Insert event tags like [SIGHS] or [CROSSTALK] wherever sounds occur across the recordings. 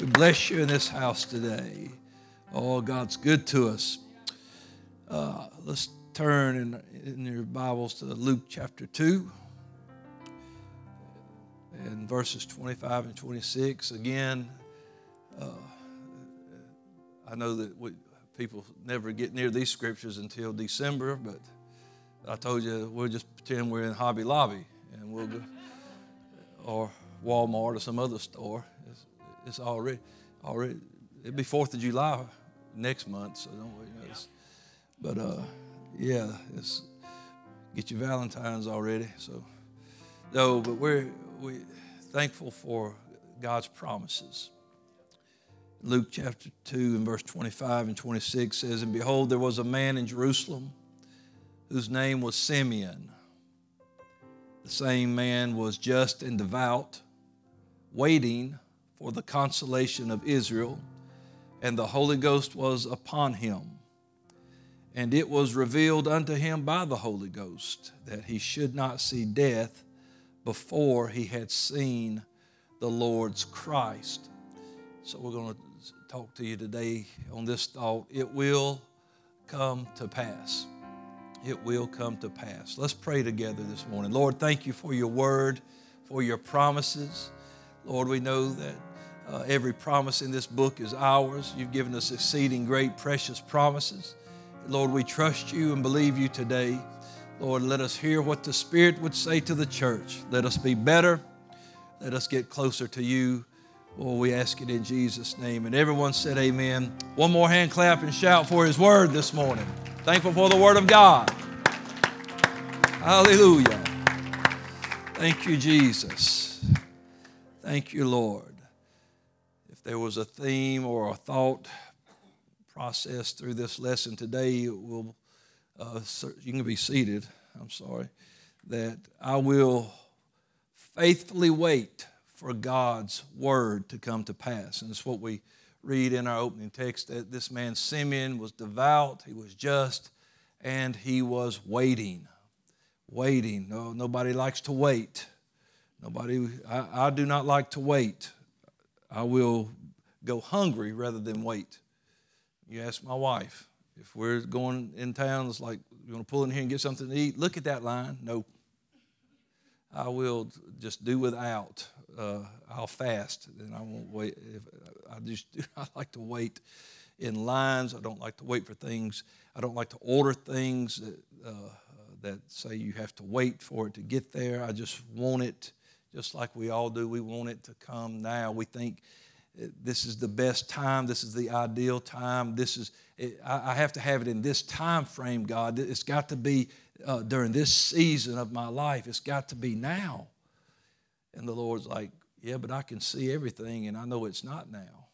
We bless you in this house today. Oh, God's good to us. Uh, let's turn in, in your Bibles to Luke chapter 2 and verses 25 and 26. Again, uh, I know that we, people never get near these scriptures until December, but I told you we'll just pretend we're in Hobby Lobby and we'll go, or Walmart or some other store. It's, already, already, it'll be 4th of July next month, so don't worry. You know, but uh, yeah, it's, get your Valentine's already. So, no, but we're we thankful for God's promises. Luke chapter 2 and verse 25 and 26 says, And behold, there was a man in Jerusalem whose name was Simeon. The same man was just and devout, waiting for the consolation of Israel, and the Holy Ghost was upon him. And it was revealed unto him by the Holy Ghost that he should not see death before he had seen the Lord's Christ. So we're going to talk to you today on this thought. It will come to pass. It will come to pass. Let's pray together this morning. Lord, thank you for your word, for your promises. Lord, we know that uh, every promise in this book is ours. You've given us exceeding great, precious promises. Lord, we trust you and believe you today. Lord, let us hear what the Spirit would say to the church. Let us be better. Let us get closer to you. Lord, we ask it in Jesus' name. And everyone said, Amen. One more hand clap and shout for His word this morning. Thankful for the word of God. Hallelujah. Thank you, Jesus. Thank you, Lord. There was a theme or a thought process through this lesson today, will uh, you can be seated, I'm sorry, that I will faithfully wait for God's word to come to pass. And it's what we read in our opening text that this man Simeon was devout, he was just, and he was waiting. Waiting. No, nobody likes to wait. Nobody, I, I do not like to wait. I will go hungry rather than wait. You ask my wife, if we're going in town, it's like you want to pull in here and get something to eat. Look at that line. No, I will just do without. Uh, I'll fast, and I won't wait. If, I just [LAUGHS] I like to wait in lines. I don't like to wait for things. I don't like to order things that, uh, that say you have to wait for it to get there. I just want it, just like we all do. We want it to come now. We think this is the best time this is the ideal time this is i have to have it in this time frame god. It's got to be uh, during this season of my life. It's got to be now. And the lord's like yeah but i can see everything and i know it's not now.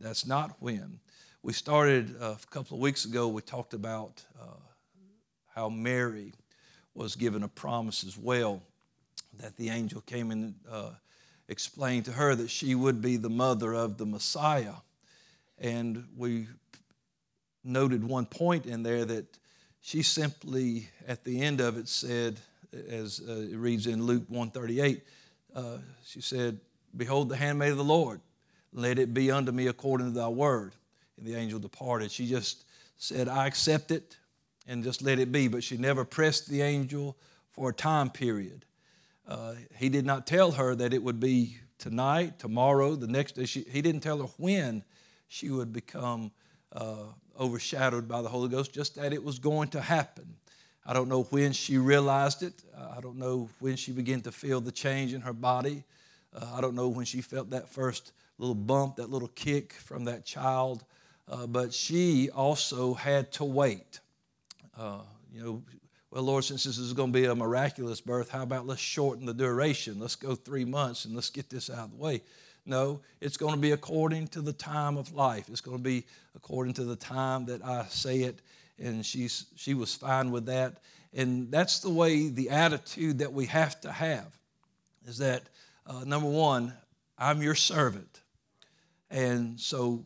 That's not when. We started uh, a couple of weeks ago we talked about uh, how mary was given a promise as well that the angel came in uh, explained to her that she would be the mother of the Messiah. And we noted one point in there that she simply, at the end of it, said, as uh, it reads in Luke 138, uh, she said, Behold the handmaid of the Lord, let it be unto me according to thy word. And the angel departed. She just said, I accept it and just let it be. But she never pressed the angel for a time period. Uh, he did not tell her that it would be tonight, tomorrow, the next day. She, he didn't tell her when she would become uh, overshadowed by the Holy Ghost, just that it was going to happen. I don't know when she realized it. Uh, I don't know when she began to feel the change in her body. Uh, I don't know when she felt that first little bump, that little kick from that child. Uh, but she also had to wait. you know, well, Lord, since this is going to be a miraculous birth, how about let's shorten the duration? Let's go three months and let's get this out of the way. No, it's going to be according to the time of life. It's going to be according to the time that I say it. And she's, she was fine with that. And that's the way, the attitude that we have to have is that, uh, number one, I'm your servant. And so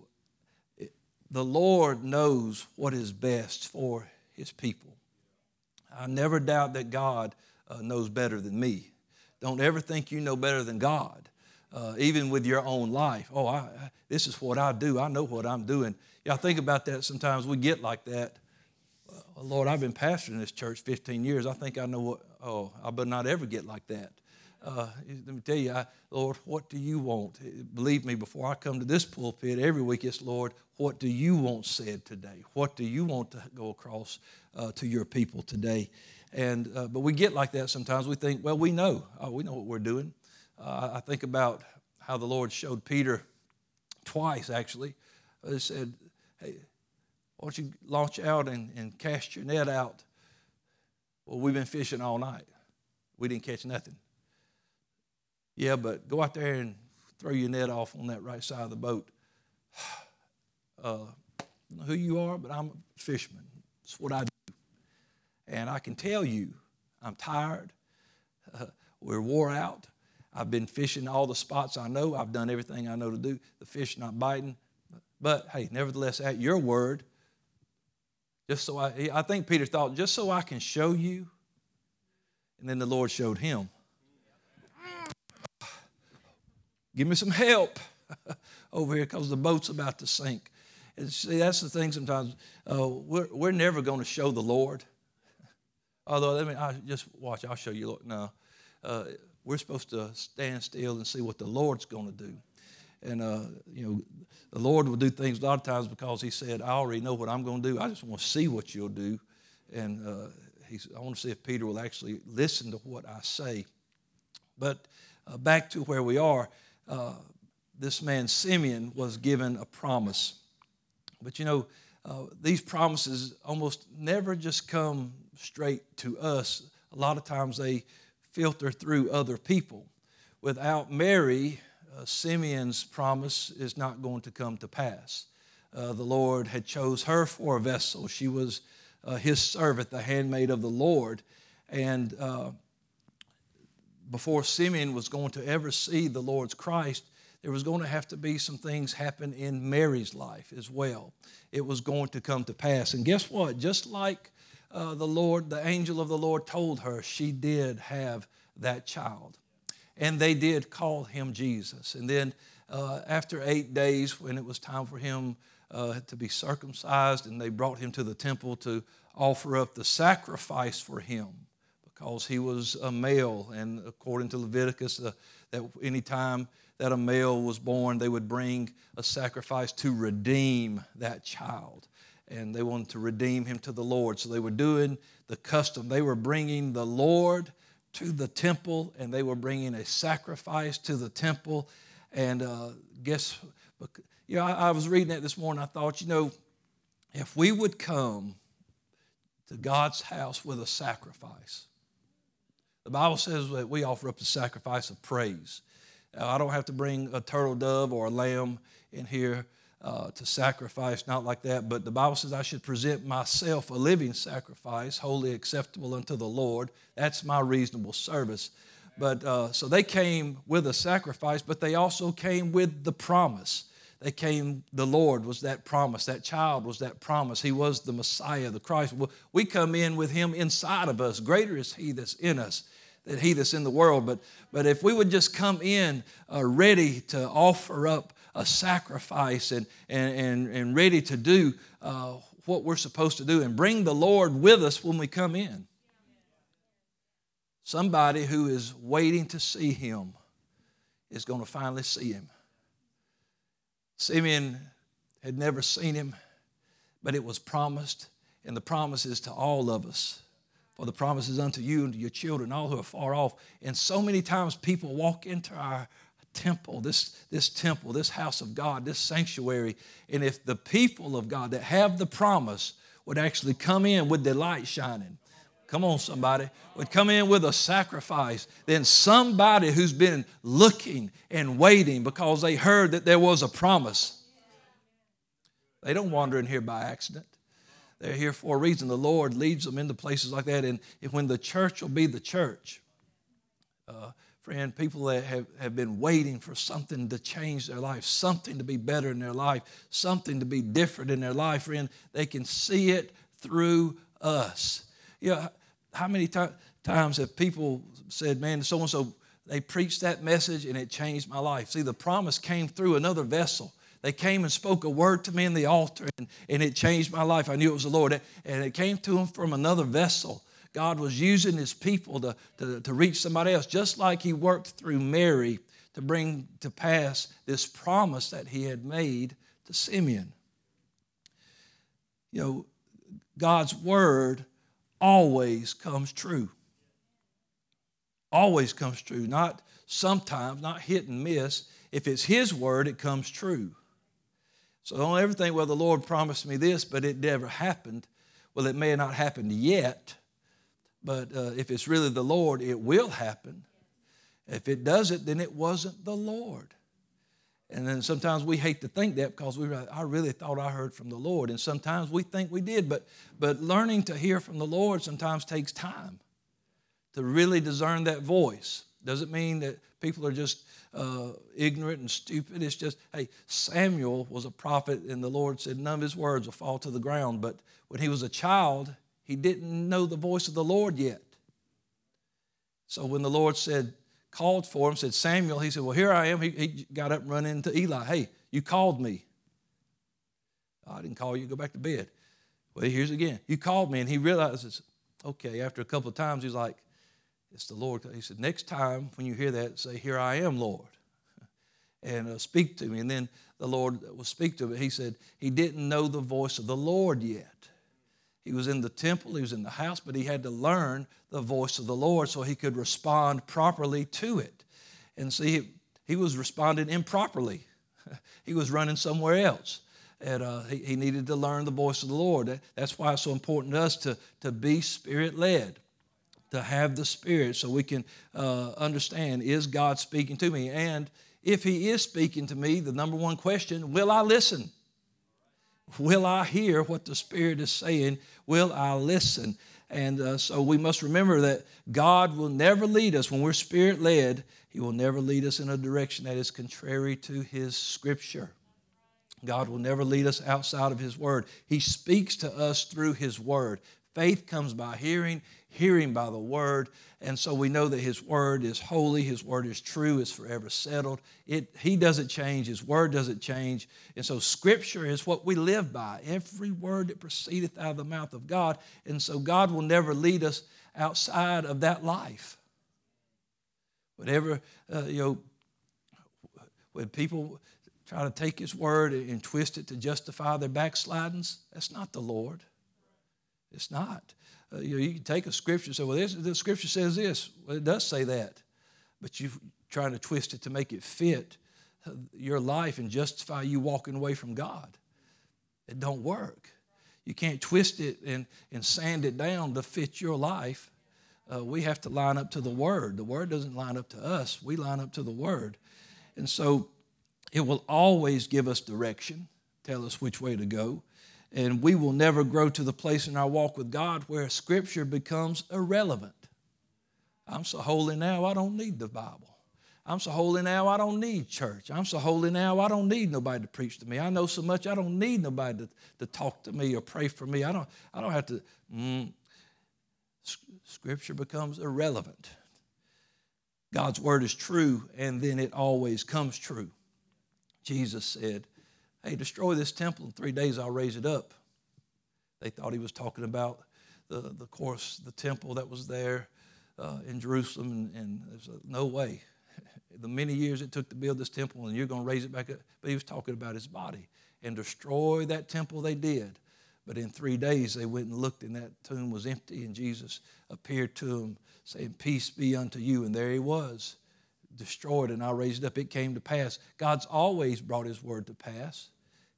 it, the Lord knows what is best for his people. I never doubt that God uh, knows better than me. Don't ever think you know better than God. uh, even with your own life. Oh, I, this is what I do. I know what I'm doing. Yeah, I think about that sometimes. We get like that. Uh, Lord, I've been pastoring this church 15 years. I think I know what, oh, I better not ever get like that. Uh, let me tell you, I, Lord, what do you want? Believe me, before I come to this pulpit every week, it's Lord, what do you want said today? What do you want to go across uh, to your people today? And uh, but we get like that sometimes. We think, well, we know, oh, we know what we're doing. Uh, I think about how the Lord showed Peter twice, actually. He said, hey, why don't you launch out and, and cast your net out? Well, we've been fishing all night. We didn't catch nothing. Yeah, but go out there and throw your net off on that right side of the boat. [SIGHS] Uh, know who you are, but I'm a fisherman. It's what I do. And I can tell you, I'm tired. Uh, [LAUGHS] we're wore out. I've been fishing all the spots I know. I've done everything I know to do. The fish not biting. But hey, nevertheless, at your word, just so I, I think Peter thought, just so I can show you. And then the Lord showed him. Give me some help [LAUGHS] over here because the boat's about to sink. And see, that's the thing sometimes. Uh, we're, we're never going to show the Lord. [LAUGHS] Although, let me I just watch, I'll show you. Lord. No. Uh, we're supposed to stand still and see what the Lord's going to do. And, uh, you know, the Lord will do things a lot of times because He said, I already know what I'm going to do. I just want to see what you'll do. And uh, he's, I want to see if Peter will actually listen to what I say. But uh, back to where we are, this man Simeon was given a promise. But you know, uh, these promises almost never just come straight to us. A lot of times they filter through other people. Without Mary, uh, Simeon's promise is not going to come to pass. Uh, the Lord had chose her for a vessel. She was uh, his servant, the handmaid of the Lord. And uh, before Simeon was going to ever see the Lord's Christ, there was going to have to be some things happen in Mary's life as well. It was going to come to pass. And guess what? Just like uh, the Lord, the angel of the Lord told her she did have that child. And they did call him Jesus. And then uh, after eight days, when it was time for him uh, to be circumcised, and they brought him to the temple to offer up the sacrifice for him because he was a male. And according to Leviticus, uh, that any time that a male was born, they would bring a sacrifice to redeem that child and they wanted to redeem him to the Lord. So they were doing the custom. They were bringing the Lord to the temple and they were bringing a sacrifice to the temple. And uh, guess, you know, I, I was reading that this morning. I thought, you know, if we would come to God's house with a sacrifice, the Bible says that we offer up the sacrifice of praise. I don't have to bring a turtle dove or a lamb in here uh, to sacrifice, not like that, but the Bible says I should present myself a living sacrifice, wholly acceptable unto the Lord. That's my reasonable service. But uh, so they came with a sacrifice, but they also came with the promise. They came, the Lord was that promise. That child was that promise. He was the Messiah, the Christ. We come in with Him inside of us. Greater is He that's in us than He that's in the world. But, but if we would just come in uh, ready to offer up a sacrifice and, and, and, and ready to do uh, what we're supposed to do and bring the Lord with us when we come in. Somebody who is waiting to see him is going to finally see him. Simeon had never seen him, but it was promised, and the promise is to all of us. For the promise is unto you and to your children, all who are far off. And so many times people walk into our, temple, this, this temple, this house of God, this sanctuary. And if the people of God that have the promise would actually come in with their light shining, come on, somebody, would come in with a sacrifice, then somebody who's been looking and waiting because they heard that there was a promise, they don't wander in here by accident. They're here for a reason. The Lord leads them into places like that. And when the church will be the church, uh, Friend, people that have, have been waiting for something to change their life, something to be better in their life, something to be different in their life, friend, they can see it through us. You know, how many t- times have people said, man, so and so, they preached that message and it changed my life. See, the promise came through another vessel. They came and spoke a word to me in the altar and, and it changed my life. I knew it was the Lord. And it came to them from another vessel. God was using his people to, to, to reach somebody else, just like he worked through Mary to bring to pass this promise that he had made to Simeon. You know, God's word always comes true always comes true, not sometimes, not hit and miss. If it's His word, it comes true. So don't ever think, well, the Lord promised me this, but it never happened. Well, it may not happened yet, but uh, if it's really the Lord, it will happen. If it doesn't, then it wasn't the Lord. And then sometimes we hate to think that because we I really thought I heard from the Lord. And sometimes we think we did, but, but learning to hear from the Lord sometimes takes time to really discern that voice. Doesn't mean that people are just uh, ignorant and stupid. It's just, hey, Samuel was a prophet, and the Lord said none of his words will fall to the ground. But when he was a child, he didn't know the voice of the Lord yet. So when the Lord said, called for him, said, Samuel, he said, Well, here I am. He, he got up and run into Eli. Hey, you called me. I didn't call you. Go back to bed. Well, here's again. You called me. And he realizes, okay, after a couple of times, he's like, it's the Lord. He said, Next time when you hear that, say, Here I am, Lord. [LAUGHS] And uh, speak to me. And then the Lord will speak to him. He said, He didn't know the voice of the Lord yet. He was in the temple, he was in the house, but he had to learn the voice of the Lord so he could respond properly to it. And see, he, was responding improperly, [LAUGHS] he was running somewhere else. And uh, he, he needed to learn the voice of the Lord. That's why it's so important to us to, to be spirit led to have the Spirit so we can uh, understand is God speaking to me? And if He is speaking to me, the number one question will I listen? Will I hear what the Spirit is saying? Will I listen? And uh, so we must remember that God will never lead us when we're spirit led, He will never lead us in a direction that is contrary to His scripture. God will never lead us outside of His Word. He speaks to us through His Word. Faith comes by hearing, hearing by the word. And so we know that his word is holy, his word is true, is forever settled. It, he doesn't change, his word doesn't change. And so scripture is what we live by every word that proceedeth out of the mouth of God. And so God will never lead us outside of that life. Whatever, uh, you know, when people try to take his word and twist it to justify their backslidings, that's not the Lord. It's not. Uh, you, know, you can take a scripture and say, well, this, the scripture says this. Well, it does say that. But you're trying to twist it to make it fit uh, your life and justify you walking away from God. It don't work. You can't twist it and, and sand it down to fit your life. Uh, we have to line up to the Word. The Word doesn't line up to us, we line up to the Word. And so it will always give us direction, tell us which way to go. And we will never grow to the place in our walk with God where Scripture becomes irrelevant. I'm so holy now, I don't need the Bible. I'm so holy now, I don't need church. I'm so holy now, I don't need nobody to preach to me. I know so much, I don't need nobody to, to talk to me or pray for me. I don't, I don't have to. Mm, scripture becomes irrelevant. God's word is true, and then it always comes true. Jesus said, hey, destroy this temple in three days, I'll raise it up. They thought he was talking about the, the course, the temple that was there uh, in Jerusalem, and, and there's a, no way. [LAUGHS] the many years it took to build this temple, and you're going to raise it back up. But he was talking about his body. And destroy that temple they did. But in three days they went and looked, and that tomb was empty, and Jesus appeared to them, saying, Peace be unto you. And there he was, destroyed, and I raised it up. It came to pass. God's always brought his word to pass.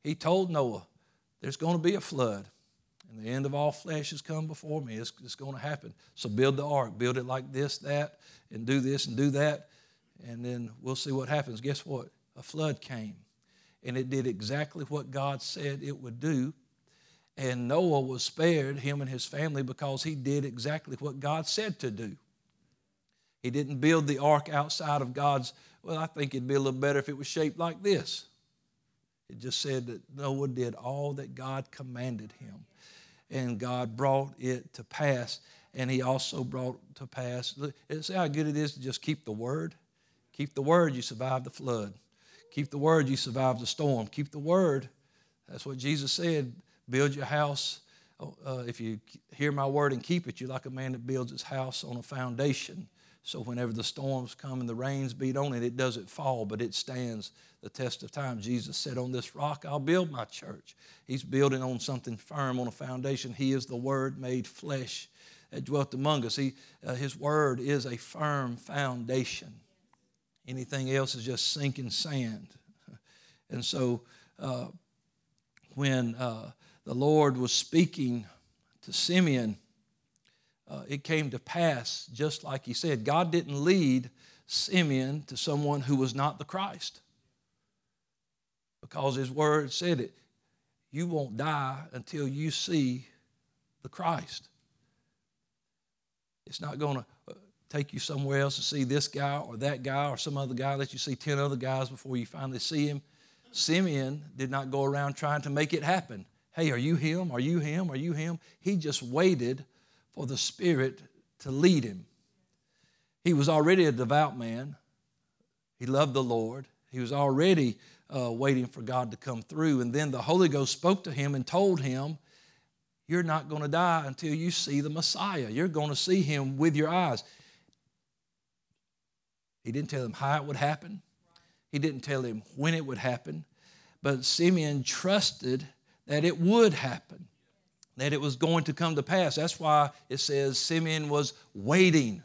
He told Noah, There's going to be a flood, and the end of all flesh has come before me. It's, it's going to happen. So build the ark, build it like this, that, and do this and do that, and then we'll see what happens. Guess what? A flood came, and it did exactly what God said it would do. And Noah was spared, him and his family, because he did exactly what God said to do. He didn't build the ark outside of God's, well, I think it'd be a little better if it was shaped like this. It just said that Noah did all that God commanded him, and God brought it to pass. and he also brought to pass. See how good it is to just keep the word? Keep the word, you survive the flood. Keep the word, you survive the storm. Keep the word. That's what Jesus said. Build your house. Uh, if you hear my word and keep it, you're like a man that builds his house on a foundation. So whenever the storms come and the rains beat on it, it doesn't fall, but it stands the test of time. Jesus said, On this rock I'll build my church. He's building on something firm, on a foundation. He is the Word made flesh that dwelt among us. He, uh, his Word is a firm foundation. Anything else is just sinking sand. [LAUGHS] And so uh, when uh, the Lord was speaking to Simeon, uh, it came to pass just like he said. God didn't lead Simeon to someone who was not the Christ because his word said it. You won't die until you see the Christ. It's not going to uh, take you somewhere else to see this guy or that guy or some other guy, let you see 10 other guys before you finally see him. Simeon did not go around trying to make it happen. Hey, are you him? Are you him? Are you him? He just waited for the Spirit to lead him. He was already a devout man. He loved the Lord. He was already uh, waiting for God to come through. And then the Holy Ghost spoke to him and told him, You're not going to die until you see the Messiah. You're going to see him with your eyes. He didn't tell him how it would happen, he didn't tell him when it would happen. But Simeon trusted that it would happen that it was going to come to pass. That's why it says Simeon was waiting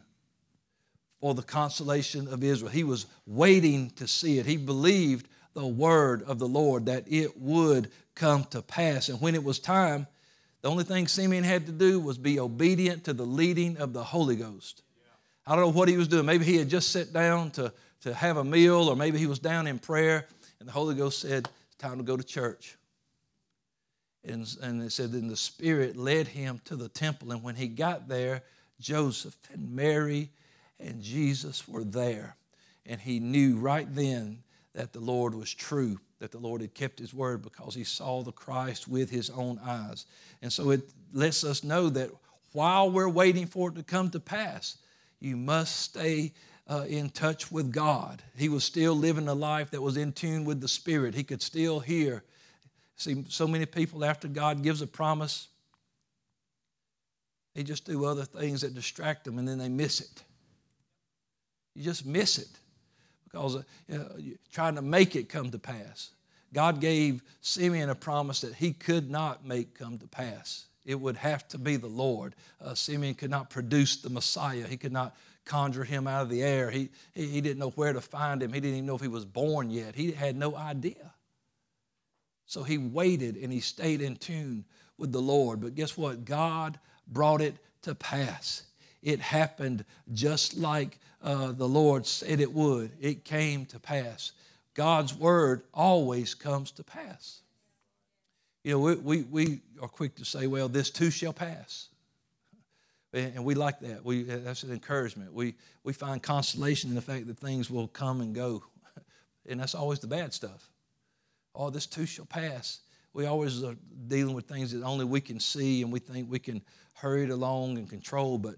for the consolation of Israel. He was waiting to see it. He believed the word of the Lord that it would come to pass. And when it was time, the only thing Simeon had to do was be obedient to the leading of the Holy Ghost. I don't know what he was doing. Maybe he had just sat down to, to have a meal, or maybe he was down in prayer, and the Holy Ghost said, It's time to go to church. And, and it said, then the Spirit led him to the temple. And when he got there, Joseph and Mary and Jesus were there. And he knew right then that the Lord was true, that the Lord had kept his word because he saw the Christ with his own eyes. And so it lets us know that while we're waiting for it to come to pass, you must stay uh, in touch with God. He was still living a life that was in tune with the Spirit. He could still hear See, so many people, after God gives a promise, they just do other things that distract them and then they miss it. You just miss it because uh, you know, you're trying to make it come to pass. God gave Simeon a promise that he could not make come to pass. It would have to be the Lord. Uh, Simeon could not produce the Messiah. He could not conjure him out of the air. He, he, he didn't know where to find him. He didn't even know if he was born yet. He had no idea. So he waited and he stayed in tune with the Lord. But guess what? God brought it to pass. It happened just like uh, the Lord said it would. It came to pass. God's word always comes to pass. You know, we, we, we are quick to say, well, this too shall pass. And we like that. We, that's an encouragement. We, we find consolation in the fact that things will come and go. [LAUGHS] And that's always the bad stuff oh, this too shall pass. We always are dealing with things that only we can see and we think we can hurry it along and control, but,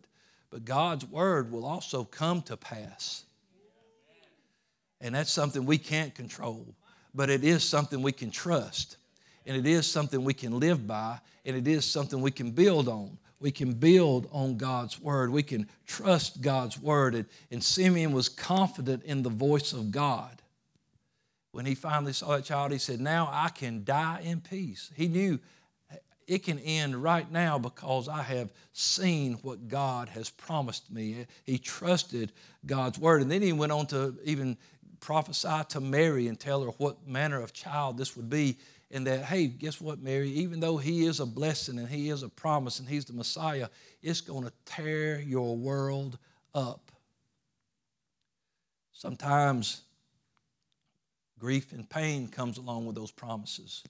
but God's word will also come to pass. And that's something we can't control, but it is something we can trust. And it is something we can live by, and it is something we can build on. We can build on God's word. We can trust God's word. And, and Simeon was confident in the voice of God when he finally saw that child, he said, Now I can die in peace. He knew it can end right now because I have seen what God has promised me. He trusted God's word. And then he went on to even prophesy to Mary and tell her what manner of child this would be. And that, hey, guess what, Mary? Even though he is a blessing and he is a promise and he's the Messiah, it's going to tear your world up. Sometimes Grief and pain comes along with those promises.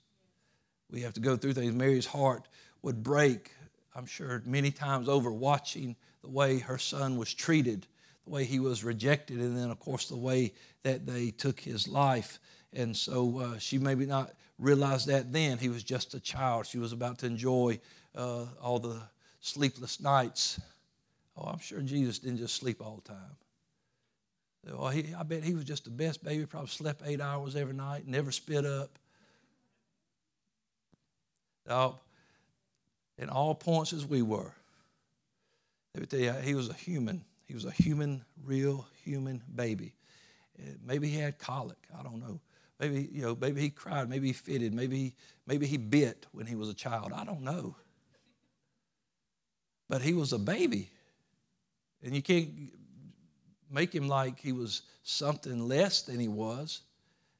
We have to go through things. Mary's heart would break, I'm sure, many times over watching the way her son was treated, the way he was rejected, and then, of course, the way that they took his life. And so uh, she maybe not realized that then. He was just a child. She was about to enjoy uh, all the sleepless nights Oh, I'm sure Jesus didn't just sleep all the time. Well, he, I bet he was just the best baby. Probably slept eight hours every night, never spit up. Now, in all points as we were, you, he was a human. He was a human, real human baby. Maybe he had colic. I don't know. Maybe you know. Maybe he cried. Maybe he fitted. Maybe maybe he bit when he was a child. I don't know. But he was a baby, and you can't make him like he was something less than he was.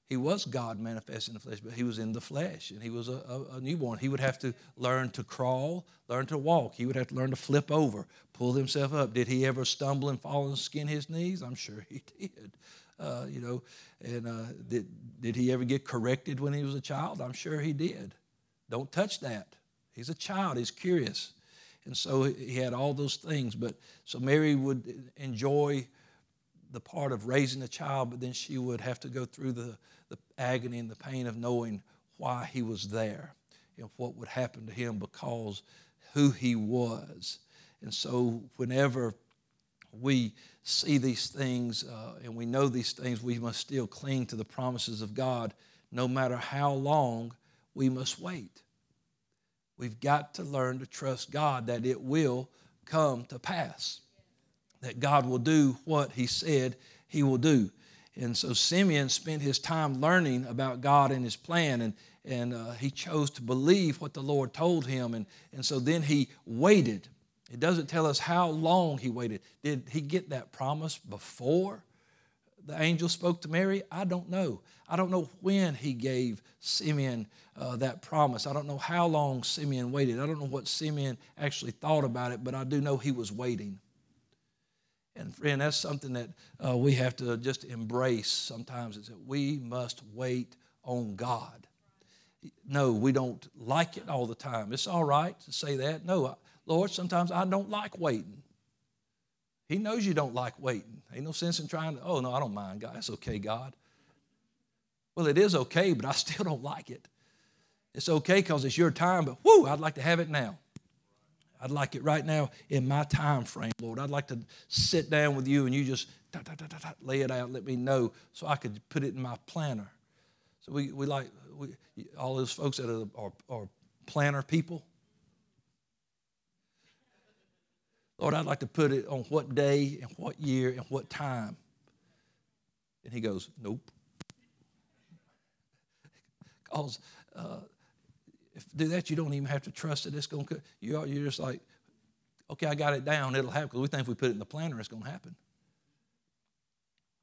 He was God manifest in the flesh, but he was in the flesh and he was a, a, a, newborn. He would have to learn to crawl, learn to walk. He would have to learn to flip over, pull himself up. Did he ever stumble and fall and skin his knees? I'm sure he [LAUGHS] did. Uh, you know, and uh, did, did he ever get corrected when he was a child? I'm sure he did. Don't touch that. He's a child, he's curious. And so he had all those things. But so Mary would enjoy the part of raising a child, but then she would have to go through the, the agony and the pain of knowing why he was there and what would happen to him because who he was. And so, whenever we see these things uh, and we know these things, we must still cling to the promises of God. No matter how long, we must wait. We've got to learn to trust God that it will come to pass that God will do what he said he will do. And so Simeon spent his time learning about God and his plan, and, and uh, he chose to believe what the Lord told him. And, and so then he waited. It doesn't tell us how long he waited. Did he get that promise before the angel spoke to Mary? I don't know. I don't know when he gave Simeon uh, that promise. I don't know how long Simeon waited. I don't know what Simeon actually thought about it, but I do know he was waiting. And friend, that's something that uh, we have to just embrace sometimes is that we must wait on God. No, we don't like it all the time. It's all right to say that. No, Lord, sometimes I don't like waiting. He knows you don't like waiting. Ain't no sense in trying to, oh, no, I don't mind, God. That's okay, God. Well, it is okay, but I [LAUGHS] still don't like it. It's okay because it's your time, but whoo, I'd like to have it now. I'd like it right now in my time frame, Lord. I'd like to sit down with you and you just lay it out, let me know so I could put it in my planner. So we, we like we, all those folks that are, are, are planner people. Lord, I'd like to put it on what day and what year and what time. And he goes, Nope. [LAUGHS] Because uh, if do that, you don't even have to trust that it's going to. You're, you're just like, okay, I got it down. It'll happen because we think if we put it in the planner, it's going to happen.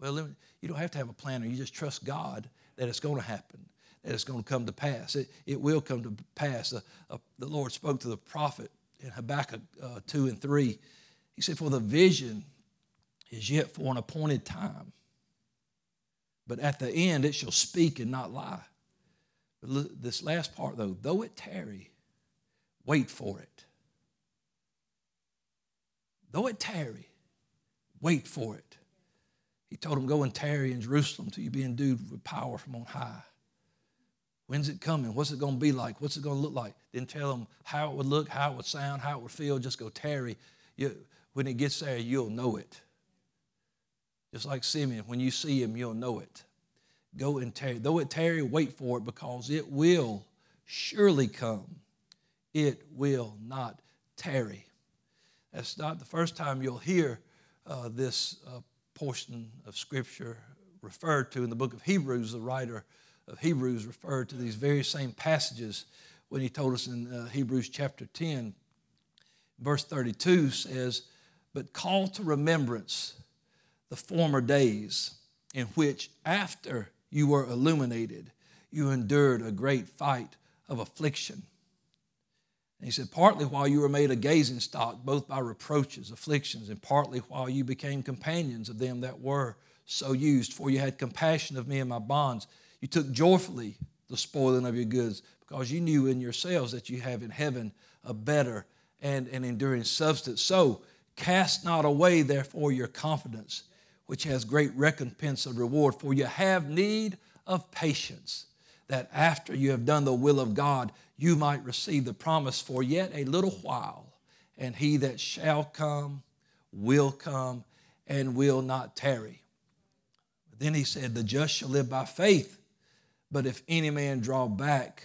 Well, you don't have to have a planner. You just trust God that it's going to happen, that it's going to come to pass. It, it will come to pass. Uh, uh, the Lord spoke to the prophet in Habakkuk uh, 2 and 3. He said, For the vision is yet for an appointed time, but at the end it shall speak and not lie. This last part, though, though it tarry, wait for it. Though it tarry, wait for it. He told him, Go and tarry in Jerusalem till you be endued with power from on high. When's it coming? What's it going to be like? What's it going to look like? Didn't tell him how it would look, how it would sound, how it would feel. Just go tarry. You, when it gets there, you'll know it. Just like Simeon, when you see him, you'll know it. Go and tarry. Though it tarry, wait for it because it will surely come. It will not tarry. That's not the first time you'll hear uh, this uh, portion of Scripture referred to in the book of Hebrews. The writer of Hebrews referred to these very same passages when he told us in uh, Hebrews chapter 10, verse 32 says, But call to remembrance the former days in which, after you were illuminated. You endured a great fight of affliction. And he said, partly while you were made a gazing stock, both by reproaches, afflictions, and partly while you became companions of them that were so used. For you had compassion of me and my bonds. You took joyfully the spoiling of your goods, because you knew in yourselves that you have in heaven a better and an enduring substance. So cast not away, therefore, your confidence which has great recompense of reward. For you have need of patience, that after you have done the will of God, you might receive the promise for yet a little while. And he that shall come will come and will not tarry. Then he said, The just shall live by faith. But if any man draw back,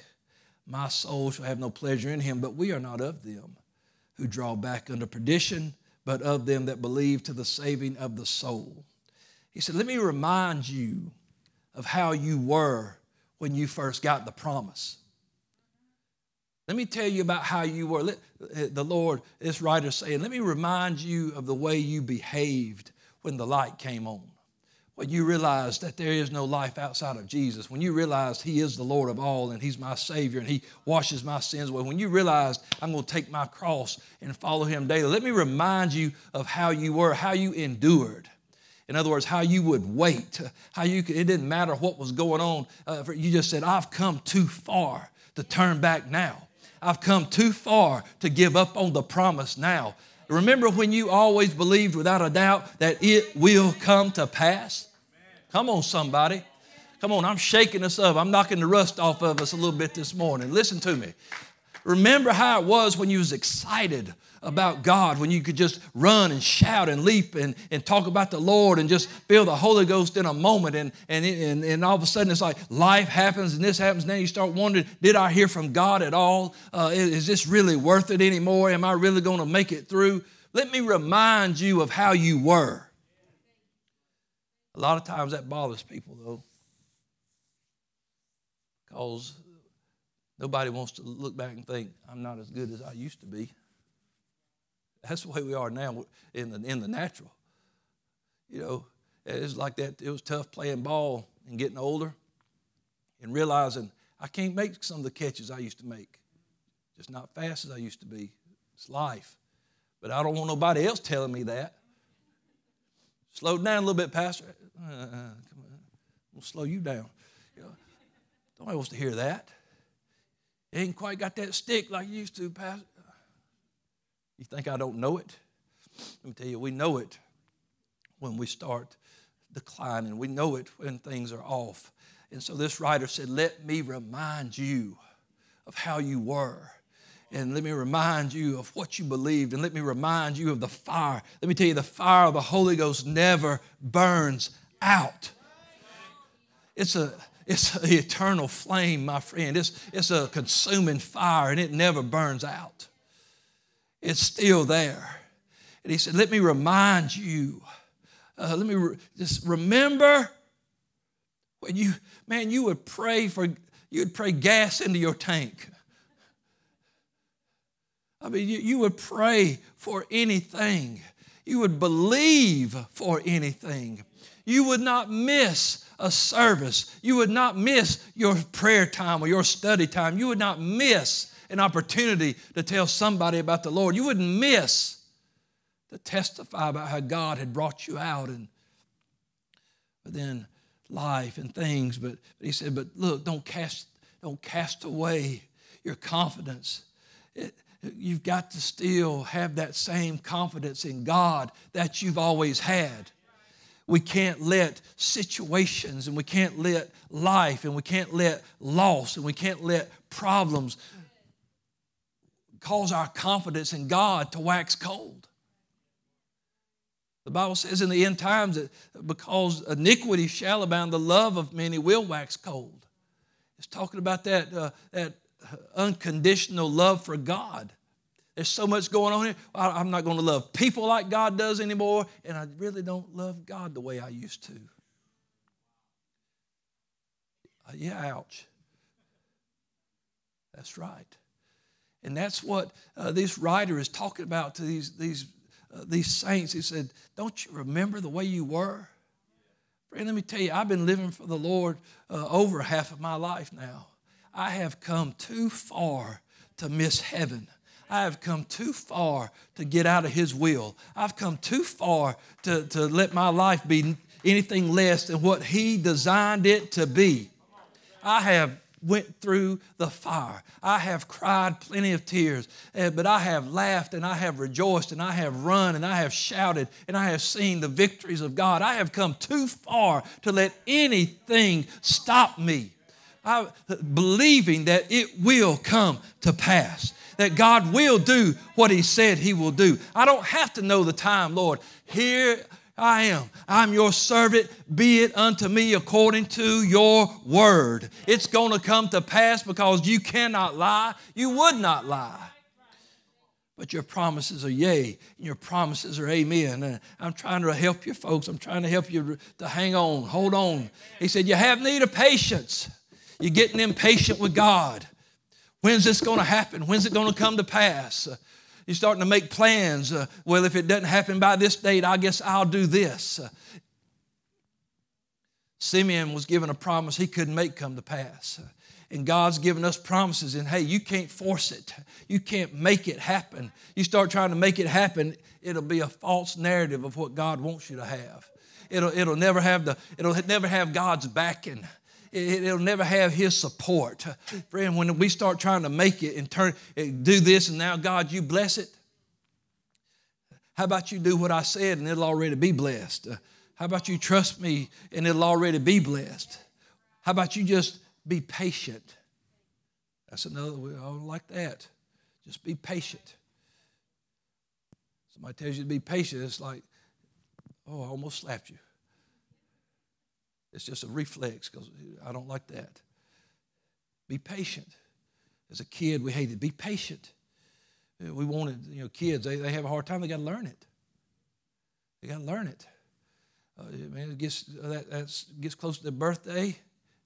my soul shall have no pleasure in him. But we are not of them who draw back under perdition, but of them that believe to the saving of the soul. He said, Let me remind you of how you were when you first got the promise. Let me tell you about how you were. Eh, the Lord, this writer saying, let me remind you of the way you behaved when the light came on when you realized that there is no life outside of Jesus, when you realized He is the Lord of all and He's my Savior and He washes my sins away, when you realized I'm going to take my cross and follow Him daily, let me remind you of how you were, how you endured. In other words, how you would wait, how you could, it didn't matter what was going on. Uh, you just said, I've come too far to turn back now. I've come too far to give up on the promise now. Remember when you always believed without a doubt that it will come to pass? Come on, somebody. Come on, I'm shaking us up. I'm knocking the rust off of us a little bit this morning. Listen to me. Remember how it was when you was excited about God, when you could just run and shout and leap and, and talk about the Lord and just feel the Holy Ghost in a moment. And, and, and, and all of a sudden it's like life happens and this happens. Then you start wondering, did I hear from God at all? Uh, is this really worth it anymore? Am I really going to make it through? Let me remind you of how you were. A lot of times that bothers people, though, because nobody wants to look back and think, I'm not as good as I used to be. That's the way we are now in the, in the natural. You know, it's like that. It was tough playing ball and getting older and realizing I can't make some of the catches I used to make. Just not fast as I used to be. It's life. But I don't want nobody else telling me that. Slow down a little bit, Pastor. Uh, uh, come on. We'll slow you down. You know, nobody wants to hear that. You ain't quite got that stick like you used to, Pastor. You think I don't know it? Let me tell you, we know it when we start declining. We know it when things are off. And so this writer said, Let me remind you of how you were. And let me remind you of what you believed. And let me remind you of the fire. Let me tell you, the fire of the Holy Ghost never burns out. It's a it's the eternal flame, my friend. It's, it's a consuming fire and it never burns out. It's still there. And he said, Let me remind you. Uh, let me re- just remember when you, man, you would pray for, you'd pray gas into your tank. I mean, you, you would pray for anything. You would believe for anything. You would not miss a service. You would not miss your prayer time or your study time. You would not miss an opportunity to tell somebody about the Lord. You wouldn't miss to testify about how God had brought you out and but then life and things. But, but he said, but look, don't cast, don't cast away your confidence. It, you've got to still have that same confidence in God that you've always had. We can't let situations and we can't let life and we can't let loss and we can't let problems cause our confidence in God to wax cold. The Bible says in the end times that because iniquity shall abound, the love of many will wax cold. It's talking about that, uh, that unconditional love for God. There's so much going on here. I'm not going to love people like God does anymore, and I really don't love God the way I used to. Uh, yeah, ouch. That's right. And that's what uh, this writer is talking about to these, these, uh, these saints. He said, Don't you remember the way you were? Friend, let me tell you, I've been living for the Lord uh, over half of my life now. I have come too far to miss heaven. I have come too far to get out of His will. I've come too far to, to let my life be anything less than what He designed it to be. I have went through the fire. I have cried plenty of tears, eh, but I have laughed and I have rejoiced and I have run and I have shouted and I have seen the victories of God. I have come too far to let anything stop me. I, believing that it will come to pass, that God will do what He said He will do. I don't have to know the time, Lord. Here I am. I'm your servant. Be it unto me according to your word. It's going to come to pass because you cannot lie. You would not lie. But your promises are yea, and your promises are amen. And I'm trying to help you, folks. I'm trying to help you to hang on, hold on. He said, You have need of patience. You're getting impatient with God. When's this going to happen? When's it going to come to pass? You're starting to make plans. Uh, well, if it doesn't happen by this date, I guess I'll do this. Uh, Simeon was given a promise he couldn't make come to pass. Uh, and God's given us promises, and hey, you can't force it. You can't make it happen. You start trying to make it happen, it'll be a false narrative of what God wants you to have. It'll, it'll never have the, it'll never have God's backing. It, will never have His support. Friend, when we start trying to make it and turn, eh, do this, and now God, you bless it. How about you do what I said and it'll already be blessed? How about you trust me and it'll already be blessed? How about you just be patient. That's another way. I like that. Just be patient. Somebody tells you to be patient, it's like, oh, I almost slapped you. It's just a reflex because I don't like that. Be patient. As a kid, we hated be patient. We wanted, you know, kids, they, they have a hard time, they got to learn it. They got to learn it. Uh, man, it gets, that that's, gets close to their birthday.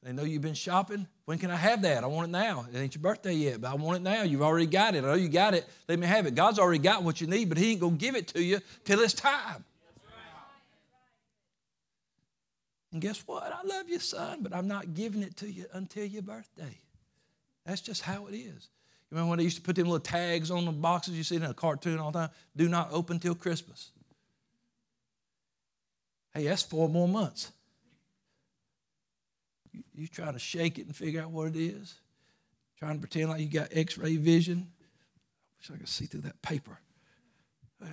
They know you've been shopping. When can I have that? I want it now. It ain't your birthday yet, but I want it now. You've already got it. I know you got it. Let me have it. God's already got what you need, but He ain't going to give it to you till it's time. And guess what? I love you, son, but I'm not giving it to you until your birthday. That's just how it is. You remember when they used to put them little tags on the boxes you see in a cartoon all the time? Do not open till Christmas. Hey, that's four more months. You, you try to shake it and figure out what it is, trying to pretend like you got x ray vision. I wish I could see through that paper. Uh,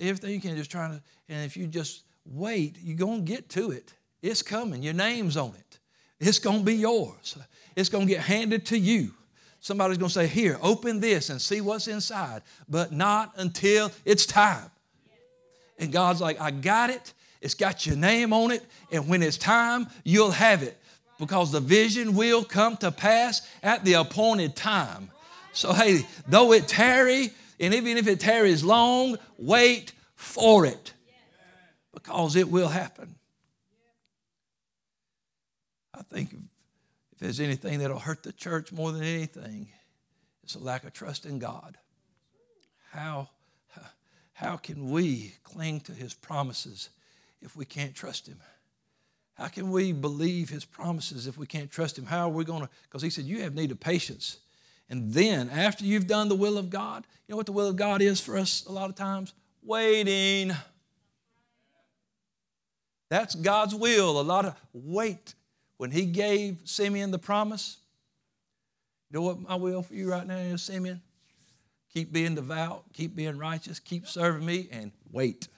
everything you can just try to, and if you just wait, you're going to get to it. It's coming. Your name's on it. It's going to be yours. It's going to get handed to you. Somebody's going to say, Here, open this and see what's inside, but not until it's time. And God's like, I got it. It's got your name on it. And when it's time, you'll have it because the vision will come to pass at the appointed time. So, hey, though it tarry, and even if it tarries long, wait for it because it will happen. I think if there's anything that'll hurt the church more than anything, it's a lack of trust in God. How, how can we cling to his promises if we can't trust him? How can we believe his promises if we can't trust him? How are we going to? Because he said, You have need of patience. And then, after you've done the will of God, you know what the will of God is for us a lot of times? Waiting. That's God's will. A lot of wait. When he gave Simeon the promise, you know what my will for you right now is, Simeon? Keep being devout, keep being righteous, keep serving me, and wait.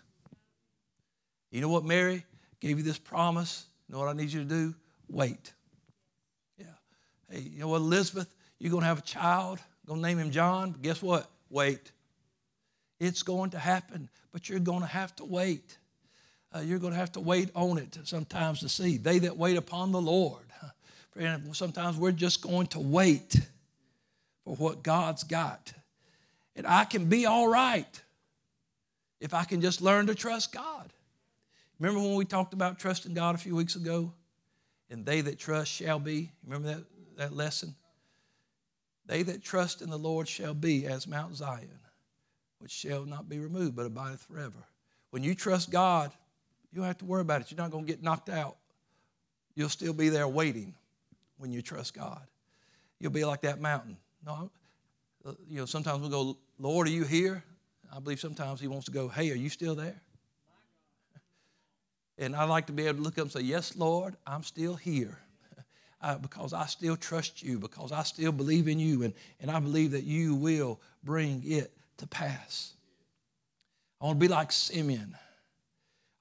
You know what Mary gave you this promise? You know what I need you to do? Wait. Yeah. Hey, you know what, Elizabeth? You're going to have a child. Going to name him John. Guess what? Wait. It's going to happen, but you're going to have to wait. Uh, you're going to have to wait on it sometimes to see. They that wait upon the Lord. Sometimes we're just going to wait for what God's got. And I can be all right if I can just learn to trust God. Remember when we talked about trusting God a few weeks ago? And they that trust shall be. Remember that, that lesson? They that trust in the Lord shall be as Mount Zion, which shall not be removed, but abideth forever. When you trust God, you don't have to worry about it. You're not going to get knocked out. You'll still be there waiting when you trust God. You'll be like that mountain. No, you know, sometimes we'll go, Lord, are you here? I believe sometimes He wants to go, Hey, are you still there? [LAUGHS] And I like to be able to look up and say, Yes, Lord, I'm still here. [LAUGHS] Uh, because I still trust you, because I still believe in you, and, and I believe that you will bring it to pass. I want to be like Simeon.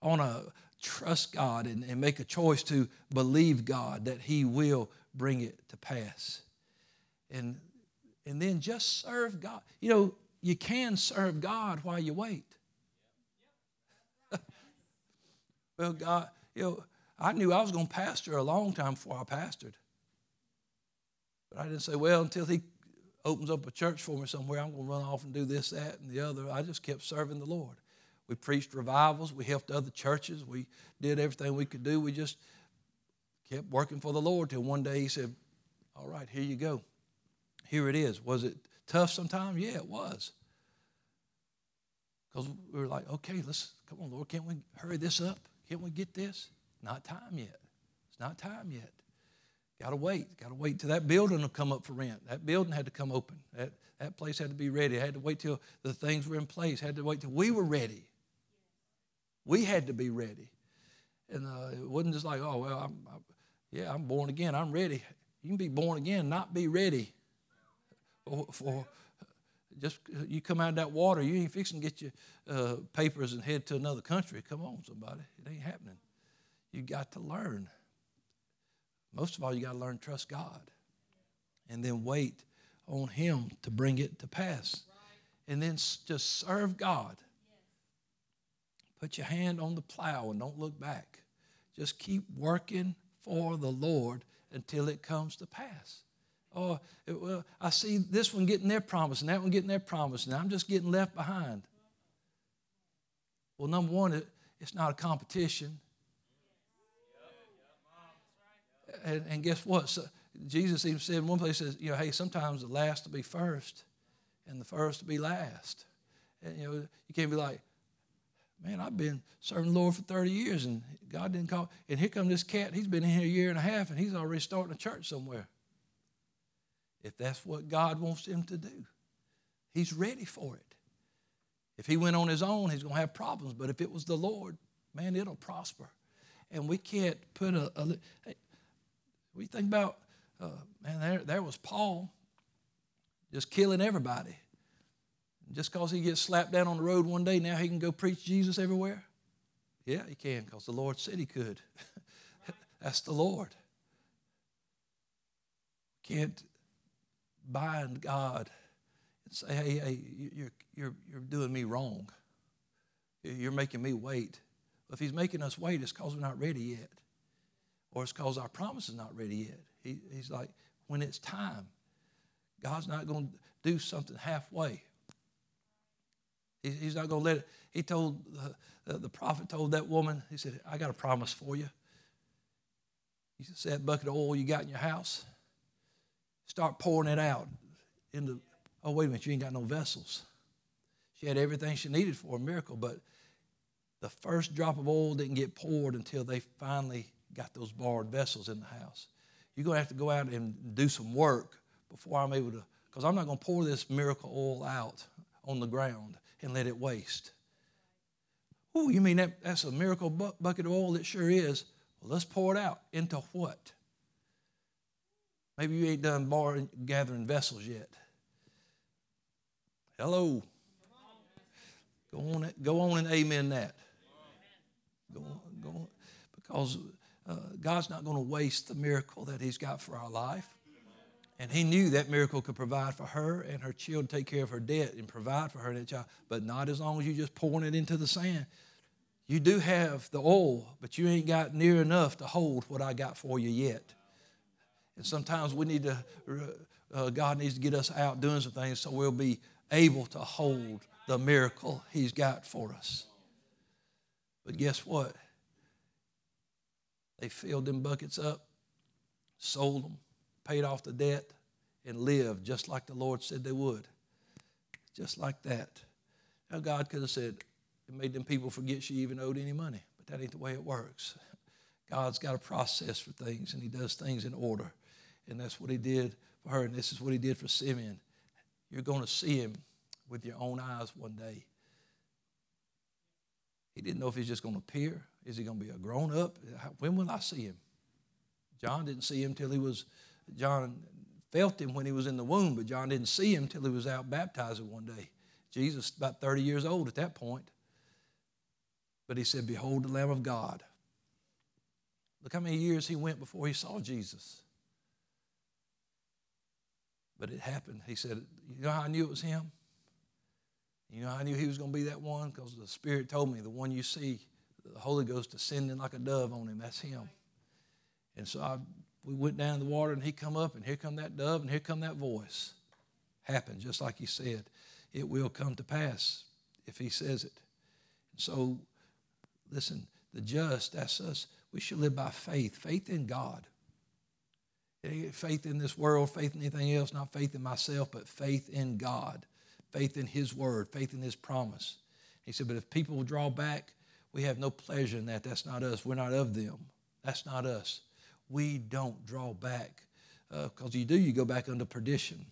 I want to trust God and, and make a choice to believe God that He will bring it to pass. And, and then just serve God. You know, you can serve God while you wait. [LAUGHS] well, God, you know, I knew I was going to pastor a long time before I pastored. But I didn't say, well, until he opens up a church for me somewhere, I'm going to run off and do this, that, and the other. I just kept serving the Lord. We preached revivals. We helped other churches. We did everything we could do. We just kept working for the Lord till one day he said, All right, here you go. Here it is. Was it tough sometimes? Yeah, it was. Because we were like, okay, let's come on, Lord, can't we hurry this up? Can't we get this? Not time yet. It's not time yet. Got to wait. Got to wait till that building will come up for rent. That building had to come open. That, that place had to be ready. Had to wait till the things were in place. Had to wait till we were ready. We had to be ready. And uh, it wasn't just like, oh, well, I'm, I, yeah, I'm born again. I'm ready. You can be born again, not be ready for, for just you come out of that water. You ain't fixing to get your uh, papers and head to another country. Come on, somebody. It ain't happening. You got to learn. Most of all, you got to learn trust God and then wait on Him to bring it to pass. And then just serve God Put your hand on the plow and don't look back. Just keep working for the Lord until it comes to pass. Oh, it, well, I see this one getting their promise and that one getting their promise, and I'm just getting left behind. Well, number one, it, it's not a competition. And, and guess what? So Jesus even said in one place, says, you know, hey, sometimes the last will be first and the first will be last. And, you know, you can't be like, man, I've been serving the Lord for 30 years and God didn't call. And here come this cat. He's been in here a year and a half and he's already starting a church somewhere. If that's what God wants him to do, he's ready for it. If he went on his own, he's going to have problems. But if it was the Lord, man, it'll prosper. And we can't put a. a hey, we think about, uh, man, there, there was Paul just killing everybody. Just because he gets slapped down on the road one day, now he can go preach Jesus everywhere? Yeah, he can because the Lord said he could. [LAUGHS] That's the Lord. Can't bind God and say, hey, hey, you're, you're, you're doing me wrong. You're making me wait. If he's making us wait, it's because we're not ready yet. Or it's because our promise is not ready yet. He, he's like, when it's time, God's not going to do something halfway. He's not going to let it. He told, the, the prophet told that woman, he said, I got a promise for you. He said, that bucket of oil you got in your house, start pouring it out into, oh, wait a minute, you ain't got no vessels. She had everything she needed for a miracle, but the first drop of oil didn't get poured until they finally got those borrowed vessels in the house. You're going to have to go out and do some work before I'm able to, because I'm not going to pour this miracle oil out on the ground and let it waste. Oh, you mean that, that's a miracle bu- bucket of oil? It sure is. Well, let's pour it out. Into what? Maybe you ain't done borrowing, gathering vessels yet. Hello. Go on, go on and amen that. Go on, go on. Because uh, God's not going to waste the miracle that He's got for our life. And he knew that miracle could provide for her and her children, take care of her debt and provide for her and that child. But not as long as you just pouring it into the sand. You do have the oil, but you ain't got near enough to hold what I got for you yet. And sometimes we need to, uh, God needs to get us out doing some things so we'll be able to hold the miracle He's got for us. But guess what? They filled them buckets up, sold them, paid off the debt, and lived just like the Lord said they would. Just like that. Now, God could have said, it made them people forget she even owed any money, but that ain't the way it works. God's got a process for things, and He does things in order. And that's what He did for her, and this is what He did for Simeon. You're going to see Him with your own eyes one day. He didn't know if he's just going to appear. Is he going to be a grown up? When will I see him? John didn't see him till he was John felt him when he was in the womb, but John didn't see him till he was out baptizing one day. Jesus, about 30 years old at that point. But he said, Behold the Lamb of God. Look how many years he went before he saw Jesus. But it happened. He said, You know how I knew it was him? You know how I knew he was going to be that one? Because the Spirit told me, the one you see, the Holy Ghost descending like a dove on him, that's him. And so I, we went down in the water and he come up and here come that dove and here come that voice. Happened, just like he said. It will come to pass if he says it. So, listen, the just, that's us. We should live by faith, faith in God. Faith in this world, faith in anything else, not faith in myself, but faith in God, faith in His word, faith in His promise. He said, But if people draw back, we have no pleasure in that. That's not us. We're not of them. That's not us. We don't draw back. Because uh, you do, you go back under perdition.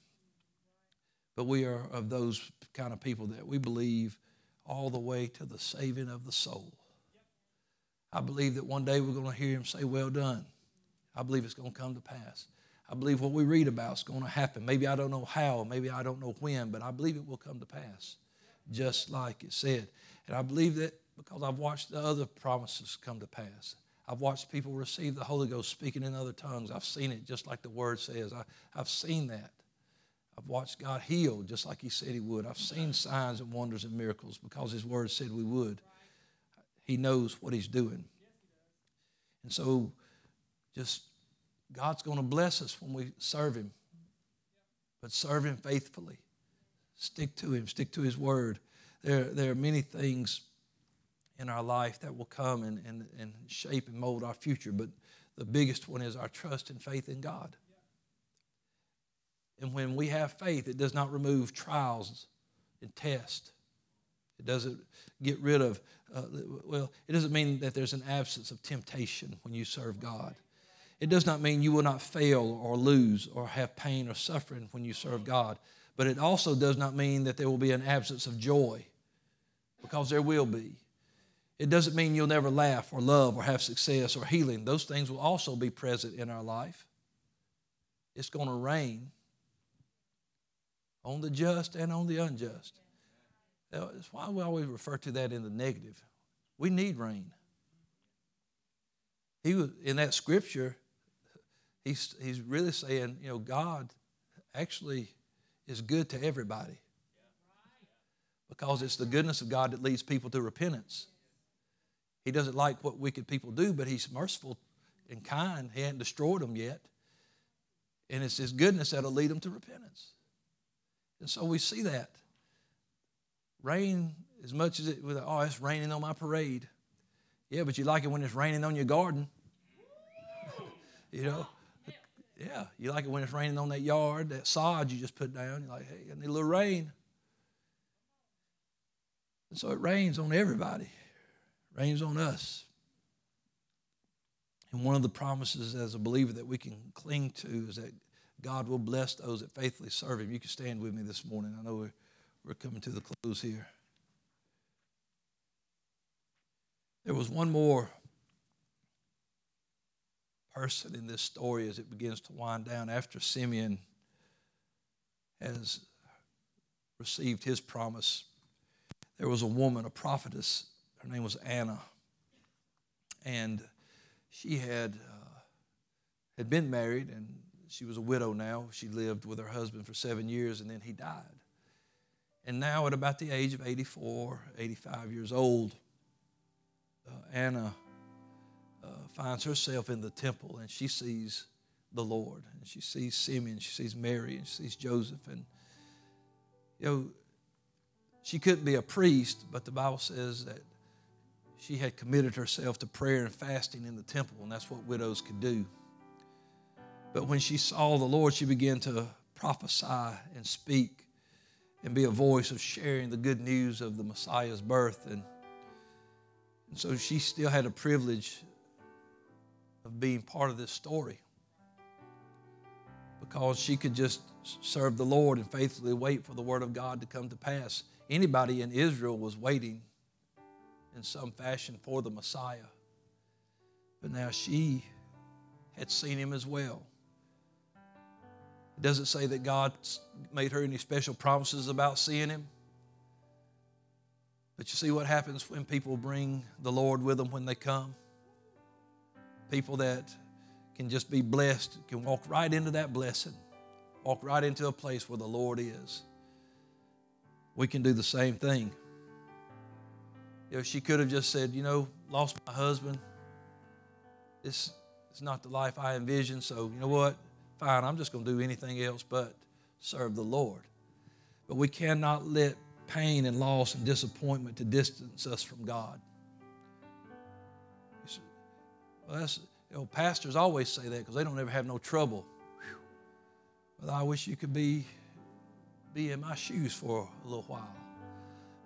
But we are of those kind of people that we believe all the way to the saving of the soul. I believe that one day we're going to hear him say, Well done. I believe it's going to come to pass. I believe what we read about is going to happen. Maybe I don't know how, maybe I don't know when, but I believe it will come to pass, just like it said. And I believe that because I've watched the other promises come to pass. I've watched people receive the Holy Ghost speaking in other tongues. I've seen it just like the Word says. I, I've seen that. I've watched God heal just like He said He would. I've seen signs and wonders and miracles because His Word said we would. He knows what He's doing. And so, just God's going to bless us when we serve Him. But serve Him faithfully. Stick to Him, stick to His Word. There, there are many things in our life that will come and, and, and shape and mold our future, but the biggest one is our trust and faith in God. And when we have faith, it does not remove trials and tests. It doesn't get rid of, uh, well, it doesn't mean that there's an absence of temptation when you serve God. It does not mean you will not fail or lose or have pain or suffering when you serve God. But it also does not mean that there will be an absence of joy, because there will be. It doesn't mean you'll never laugh or love or have success or healing. Those things will also be present in our life. It's going to rain on the just and on the unjust. That's why we always refer to that in the negative. We need rain. He was in that scripture. He's he's really saying, you know, God actually is good to everybody because it's the goodness of God that leads people to repentance. He doesn't like what wicked people do, but He's merciful and kind. He hasn't destroyed them yet. And it's His goodness that'll lead them to repentance. And so we see that. Rain, as much as it, oh, it's raining on my parade. Yeah, but you like it when it's raining on your garden. [LAUGHS] you know? Yeah, you like it when it's raining on that yard, that sod you just put down. You're like, hey, I need a little rain. And so it rains on everybody, rains on us. And one of the promises as a believer that we can cling to is that God will bless those that faithfully serve Him. You can stand with me this morning. I know we're, we're coming to the close here. There was one more person in this story as it begins to wind down after Simeon has received his promise. There was a woman, a prophetess. Her name was Anna. And she had, uh, had been married and she was a widow now. She lived with her husband for seven years and then he died. And now, at about the age of 84, 85 years old, uh, Anna uh, finds herself in the temple and she sees the Lord. And she sees Simeon, she sees Mary, and she sees Joseph. And, you know, she couldn't be a priest, but the Bible says that she had committed herself to prayer and fasting in the temple, and that's what widows could do. But when she saw the Lord, she began to prophesy and speak and be a voice of sharing the good news of the Messiah's birth. And, and so she still had a privilege of being part of this story because she could just serve the Lord and faithfully wait for the Word of God to come to pass. Anybody in Israel was waiting in some fashion for the Messiah. But now she had seen him as well. It doesn't say that God made her any special promises about seeing him. But you see what happens when people bring the Lord with them when they come? People that can just be blessed can walk right into that blessing walk right into a place where the Lord is. We can do the same thing. You know, she could have just said, you know, lost my husband. This is not the life I envisioned, so you know what? Fine, I'm just going to do anything else but serve the Lord. But we cannot let pain and loss and disappointment to distance us from God. Well, that's, you know, pastors always say that because they don't ever have no trouble. But I wish you could be, be in my shoes for a little while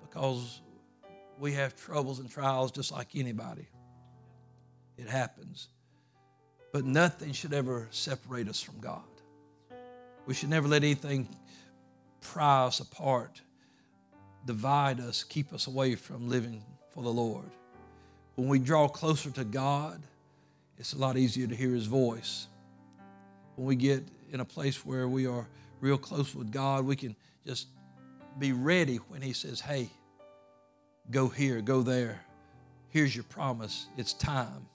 because we have troubles and trials just like anybody. It happens. But nothing should ever separate us from God. We should never let anything pry us apart, divide us, keep us away from living for the Lord. When we draw closer to God, it's a lot easier to hear His voice. When we get in a place where we are real close with God, we can just be ready when He says, Hey, go here, go there. Here's your promise. It's time.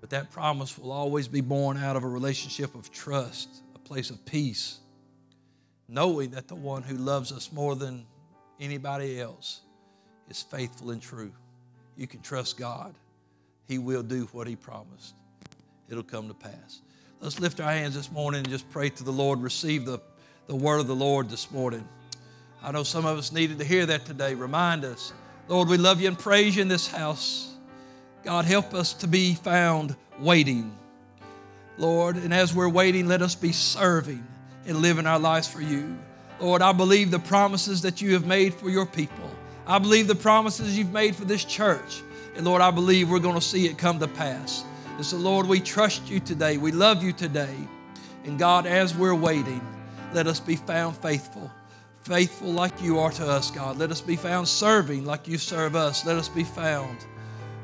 But that promise will always be born out of a relationship of trust, a place of peace, knowing that the one who loves us more than anybody else is faithful and true. You can trust God. He will do what He promised, it'll come to pass. Let's lift our hands this morning and just pray to the Lord, receive the, the word of the Lord this morning. I know some of us needed to hear that today. Remind us, Lord, we love you and praise you in this house. God, help us to be found waiting. Lord, and as we're waiting, let us be serving and living our lives for you. Lord, I believe the promises that you have made for your people. I believe the promises you've made for this church. And Lord, I believe we're going to see it come to pass. And so, Lord, we trust you today. We love you today. And God, as we're waiting, let us be found faithful. Faithful like you are to us, God. Let us be found serving like you serve us. Let us be found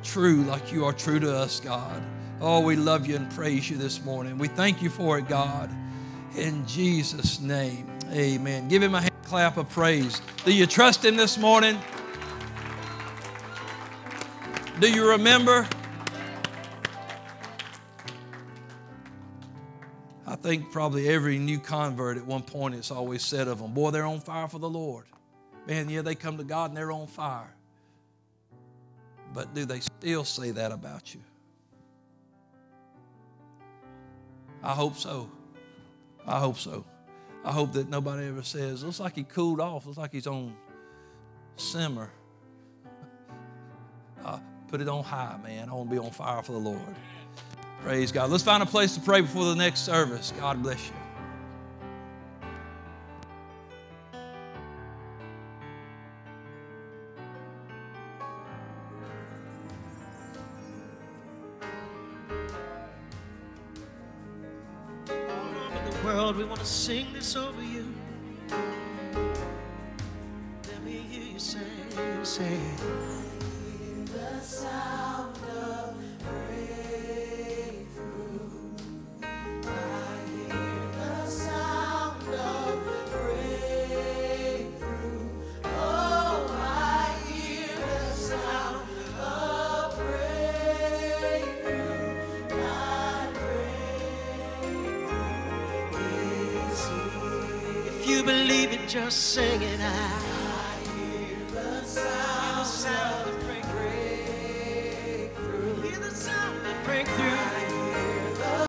true like you are true to us, God. Oh, we love you and praise you this morning. We thank you for it, God. In Jesus' name, amen. Give him a hand clap of praise. Do you trust him this morning? Do you remember? I think probably every new convert at one point it's always said of them, boy, they're on fire for the Lord. Man, yeah, they come to God and they're on fire. But do they still say that about you? I hope so. I hope so. I hope that nobody ever says, looks like he cooled off, looks like he's on simmer. [LAUGHS] Uh, put it on high, man. I want to be on fire for the Lord. Praise God. Let's find a place to pray before the next service. God bless you.